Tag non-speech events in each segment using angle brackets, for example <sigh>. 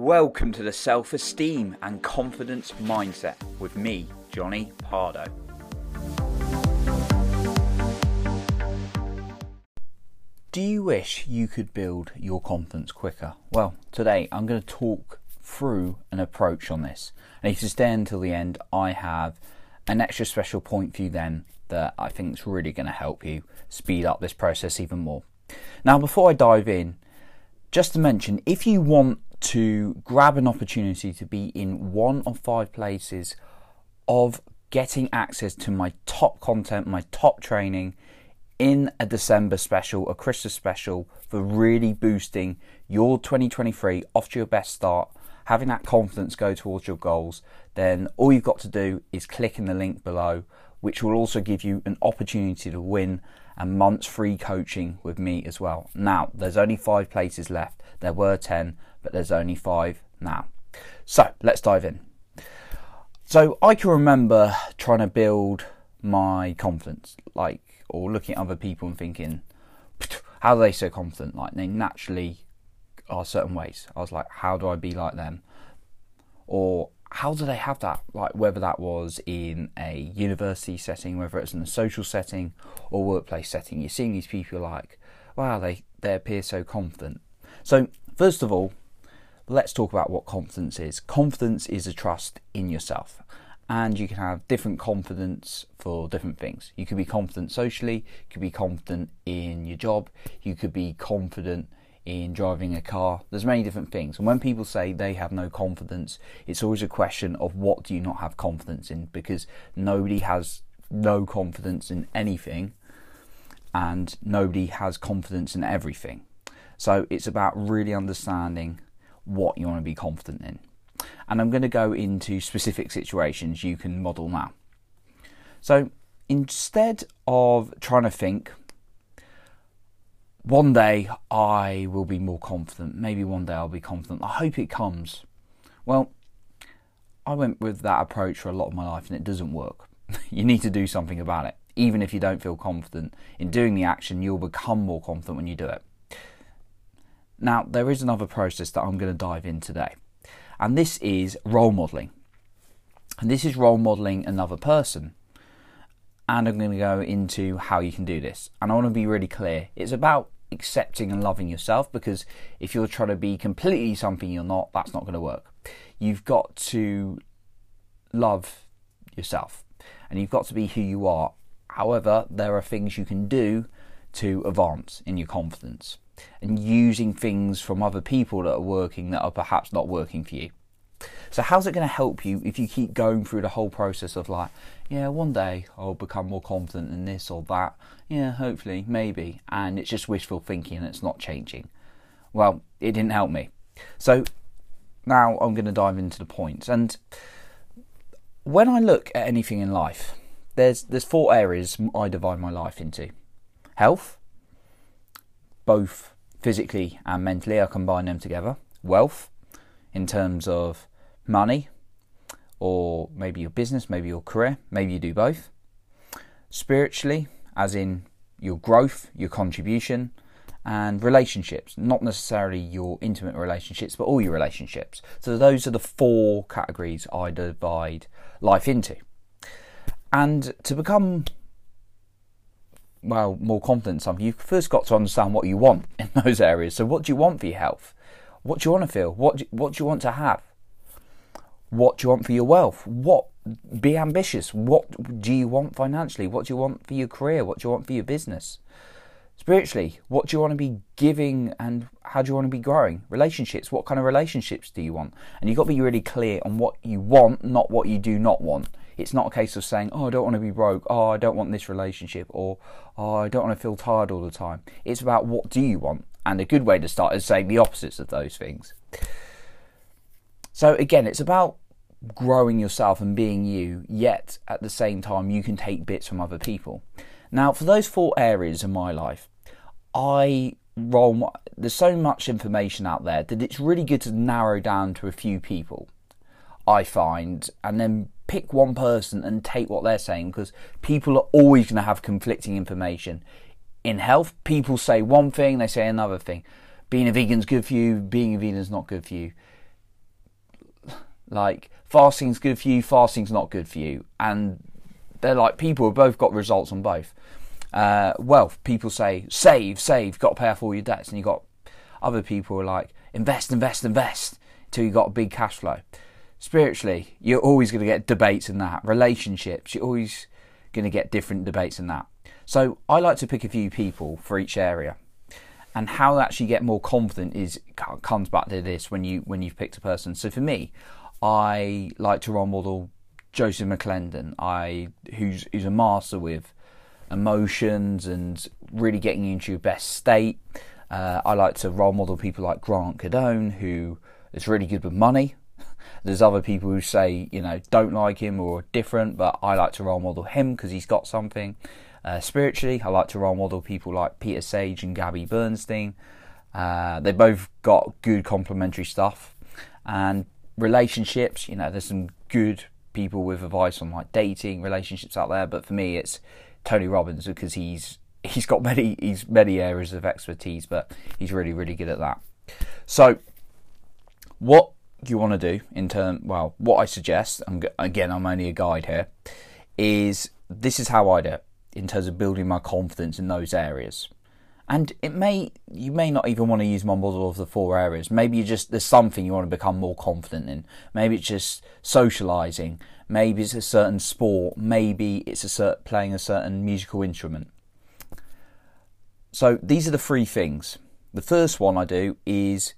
Welcome to the Self Esteem and Confidence Mindset with me, Johnny Pardo. Do you wish you could build your confidence quicker? Well, today I'm going to talk through an approach on this. And if you stay until the end, I have an extra special point for you then that I think is really going to help you speed up this process even more. Now, before I dive in, just to mention if you want to grab an opportunity to be in one of five places of getting access to my top content, my top training in a December special, a Christmas special for really boosting your 2023 off to your best start, having that confidence go towards your goals, then all you've got to do is click in the link below, which will also give you an opportunity to win a month's free coaching with me as well. Now, there's only five places left. There were 10, but there's only five now. So let's dive in. So I can remember trying to build my confidence, like, or looking at other people and thinking, how are they so confident? Like, they naturally are certain ways. I was like, how do I be like them? Or how do they have that? Like, whether that was in a university setting, whether it's in a social setting or workplace setting, you're seeing these people like, wow, they, they appear so confident. So, first of all, let's talk about what confidence is. Confidence is a trust in yourself. And you can have different confidence for different things. You could be confident socially, you could be confident in your job, you could be confident in driving a car. There's many different things. And when people say they have no confidence, it's always a question of what do you not have confidence in because nobody has no confidence in anything and nobody has confidence in everything. So it's about really understanding what you want to be confident in. And I'm going to go into specific situations you can model now. So instead of trying to think, one day I will be more confident, maybe one day I'll be confident, I hope it comes. Well, I went with that approach for a lot of my life and it doesn't work. <laughs> you need to do something about it. Even if you don't feel confident in doing the action, you'll become more confident when you do it. Now, there is another process that I'm going to dive in today, and this is role modeling. And this is role modeling another person. And I'm going to go into how you can do this. And I want to be really clear it's about accepting and loving yourself because if you're trying to be completely something you're not, that's not going to work. You've got to love yourself and you've got to be who you are. However, there are things you can do to advance in your confidence and using things from other people that are working that are perhaps not working for you. So, how's it going to help you if you keep going through the whole process of like, yeah, one day I'll become more confident in this or that? Yeah, hopefully, maybe. And it's just wishful thinking and it's not changing. Well, it didn't help me. So, now I'm going to dive into the points. And when I look at anything in life, there's there's four areas I divide my life into: health, both physically and mentally. I combine them together. Wealth, in terms of money, or maybe your business, maybe your career, maybe you do both. Spiritually, as in your growth, your contribution, and relationships, not necessarily your intimate relationships, but all your relationships. So, those are the four categories I divide life into. And to become well, more confident in something, you've first got to understand what you want in <laughs> those areas. So, what do you want for your health? What do you want to feel? What do, what do you want to have? What do you want for your wealth? What be ambitious? What do you want financially? What do you want for your career? What do you want for your business? Spiritually, what do you want to be giving and how do you want to be growing? Relationships, what kind of relationships do you want? And you've got to be really clear on what you want, not what you do not want. It's not a case of saying, oh, I don't want to be broke, oh, I don't want this relationship, or oh, I don't want to feel tired all the time. It's about what do you want? And a good way to start is saying the opposites of those things. So again, it's about growing yourself and being you, yet at the same time, you can take bits from other people. Now, for those four areas in my life, I roll. There's so much information out there that it's really good to narrow down to a few people. I find, and then pick one person and take what they're saying because people are always going to have conflicting information. In health, people say one thing, they say another thing. Being a vegan's good for you, being a vegan is not good for you. Like fasting's good for you, fasting's not good for you, and they're like people have both got results on both. Uh, wealth, people say save, save, got to pay off all your debts, and you got other people are like invest, invest, invest until you got a big cash flow. Spiritually, you're always going to get debates in that. Relationships, you're always going to get different debates in that. So I like to pick a few people for each area and how to actually get more confident is comes back to this when you when you've picked a person. So for me, I like to role model Joseph McClendon, I who's who's a master with emotions and really getting you into your best state. Uh, I like to role model people like Grant Cardone, who is really good with money. <laughs> There's other people who say, you know, don't like him or different, but I like to role model him because he's got something. Uh, spiritually, I like to role model people like Peter Sage and Gabby Bernstein. Uh, they both got good complementary stuff. And relationships, you know, there's some good people with advice on like dating, relationships out there. But for me, it's Tony Robbins because he's he's got many he's many areas of expertise, but he's really really good at that. So, what you want to do in turn, well, what I suggest, I'm, again, I'm only a guide here, is this is how I do it in terms of building my confidence in those areas. And it may you may not even want to use my model of the four areas. Maybe you just there's something you want to become more confident in. Maybe it's just socializing. Maybe it's a certain sport. Maybe it's a cert, playing a certain musical instrument. So these are the three things. The first one I do is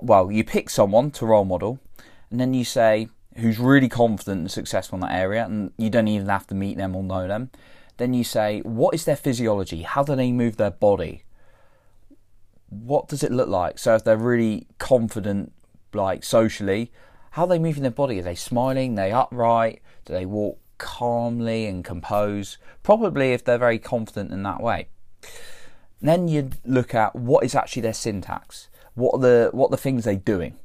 well, you pick someone to role model, and then you say who's really confident and successful in that area, and you don't even have to meet them or know them. Then you say, what is their physiology? How do they move their body? What does it look like? So if they're really confident, like socially, how are they moving their body? Are they smiling? Are they upright? Do they walk calmly and compose? Probably if they're very confident in that way. Then you look at what is actually their syntax. What are the what are the things they're doing?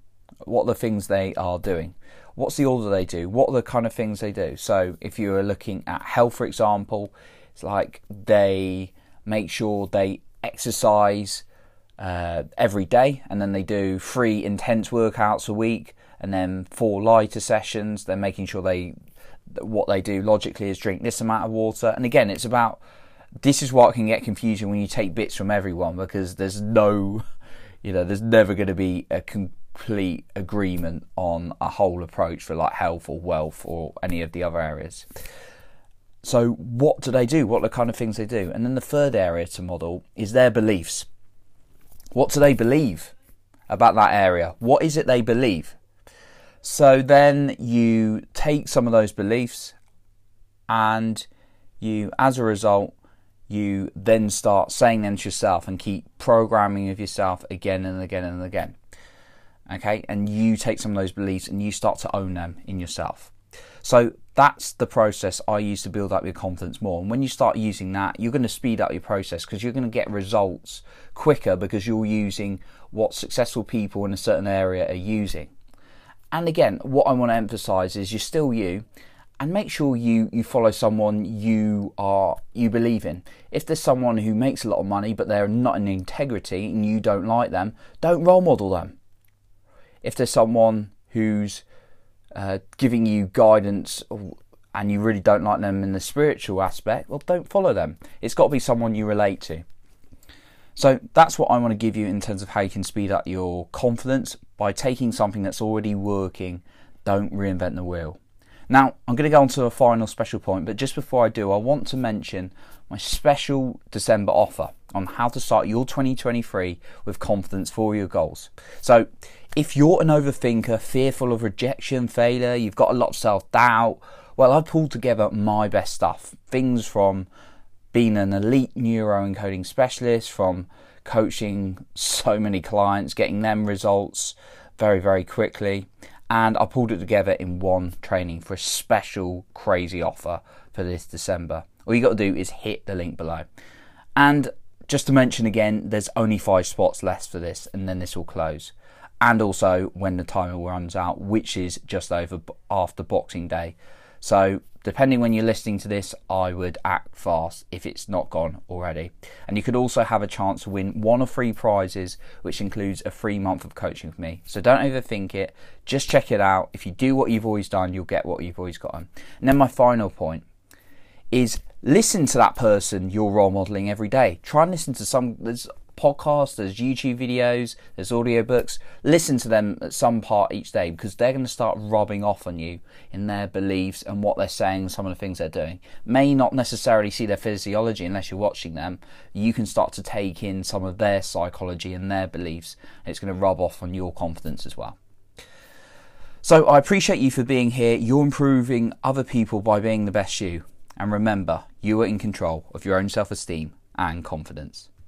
What are the things they are doing? What's the order they do? What are the kind of things they do? So if you are looking at health, for example, it's like they make sure they exercise uh, every day, and then they do three intense workouts a week, and then four lighter sessions. They're making sure they what they do logically is drink this amount of water. And again, it's about this is what can get confusing when you take bits from everyone because there's no, <laughs> you know, there's never going to be a complete agreement on a whole approach for like health or wealth or any of the other areas. So, what do they do? What are the kind of things they do? And then the third area to model is their beliefs. What do they believe about that area? What is it they believe? So then you take some of those beliefs and you, as a result, you then start saying them to yourself and keep programming of yourself again and again and again okay? And you take some of those beliefs and you start to own them in yourself. So that's the process i use to build up your confidence more. And when you start using that you're going to speed up your process because you're going to get results quicker because you're using what successful people in a certain area are using. And again what i want to emphasize is you're still you and make sure you, you follow someone you are you believe in. If there's someone who makes a lot of money but they're not in integrity and you don't like them, don't role model them if there's someone who's uh, giving you guidance and you really don't like them in the spiritual aspect, well, don't follow them. It's got to be someone you relate to. So that's what I want to give you in terms of how you can speed up your confidence by taking something that's already working. Don't reinvent the wheel. Now, I'm going to go on to a final special point, but just before I do, I want to mention my special December offer on how to start your 2023 with confidence for your goals. So, if you're an overthinker, fearful of rejection, failure, you've got a lot of self doubt, well, I've pulled together my best stuff. Things from being an elite neuro encoding specialist, from coaching so many clients, getting them results very, very quickly. And I pulled it together in one training for a special crazy offer for this December. All you got to do is hit the link below. And just to mention again, there's only five spots left for this, and then this will close. And also when the timer runs out, which is just over after Boxing Day. So depending when you're listening to this, I would act fast if it's not gone already. And you could also have a chance to win one of three prizes, which includes a free month of coaching with me. So don't overthink it, just check it out. If you do what you've always done, you'll get what you've always gotten. And then my final point is listen to that person you're role modeling every day. Try and listen to some. There's podcasts, there's YouTube videos, there's audiobooks. Listen to them at some part each day because they're going to start rubbing off on you in their beliefs and what they're saying, some of the things they're doing. May not necessarily see their physiology unless you're watching them. You can start to take in some of their psychology and their beliefs, and it's going to rub off on your confidence as well. So I appreciate you for being here. You're improving other people by being the best you. And remember, you are in control of your own self esteem and confidence.